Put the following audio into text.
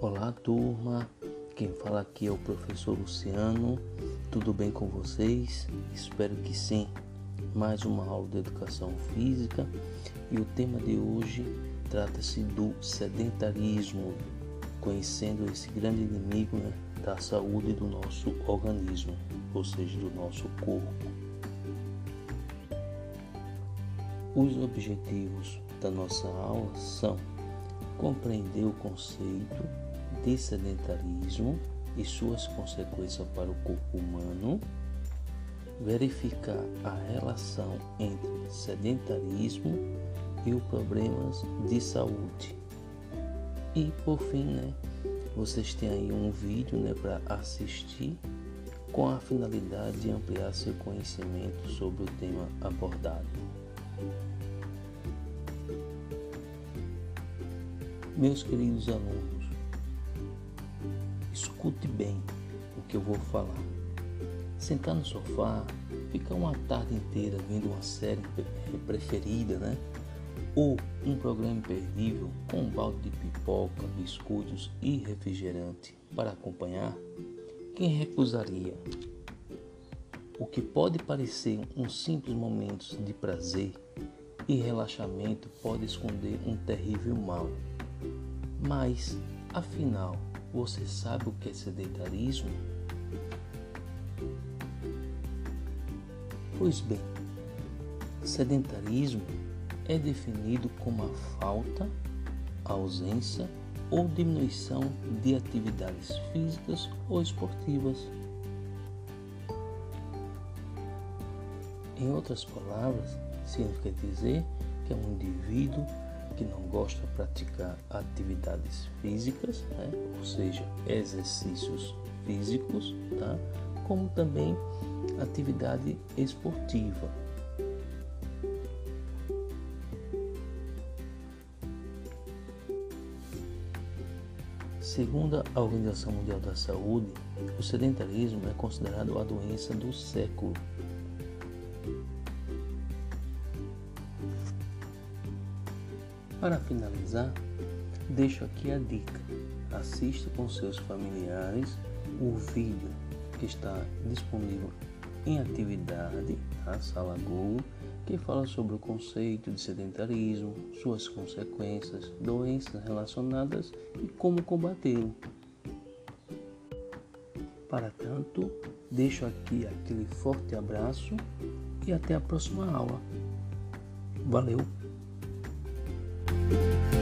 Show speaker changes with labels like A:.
A: Olá, turma. Quem fala aqui é o professor Luciano. Tudo bem com vocês? Espero que sim. Mais uma aula de educação física e o tema de hoje trata-se do sedentarismo, conhecendo esse grande inimigo né, da saúde do nosso organismo, ou seja, do nosso corpo. Os objetivos da nossa aula são compreender o conceito de sedentarismo e suas consequências para o corpo humano, verificar a relação entre sedentarismo e os problemas de saúde. E por fim, né, vocês têm aí um vídeo né, para assistir com a finalidade de ampliar seu conhecimento sobre o tema abordado. Meus queridos alunos, escute bem o que eu vou falar. Sentar no sofá, ficar uma tarde inteira vendo uma série preferida, né? Ou um programa imperdível com um balde de pipoca, biscoitos e refrigerante para acompanhar, quem recusaria? O que pode parecer um simples momento de prazer e relaxamento pode esconder um terrível mal mas, afinal, você sabe o que é sedentarismo? Pois bem, sedentarismo é definido como a falta, ausência ou diminuição de atividades físicas ou esportivas. Em outras palavras, significa dizer que é um indivíduo que não gosta de praticar atividades físicas, né? ou seja, exercícios físicos, tá? como também atividade esportiva. Segundo a Organização Mundial da Saúde, o sedentarismo é considerado a doença do século Para finalizar, deixo aqui a dica: assista com seus familiares o vídeo que está disponível em atividade na sala Google, que fala sobre o conceito de sedentarismo, suas consequências, doenças relacionadas e como combatê-lo. Para tanto, deixo aqui aquele forte abraço e até a próxima aula. Valeu! Bye.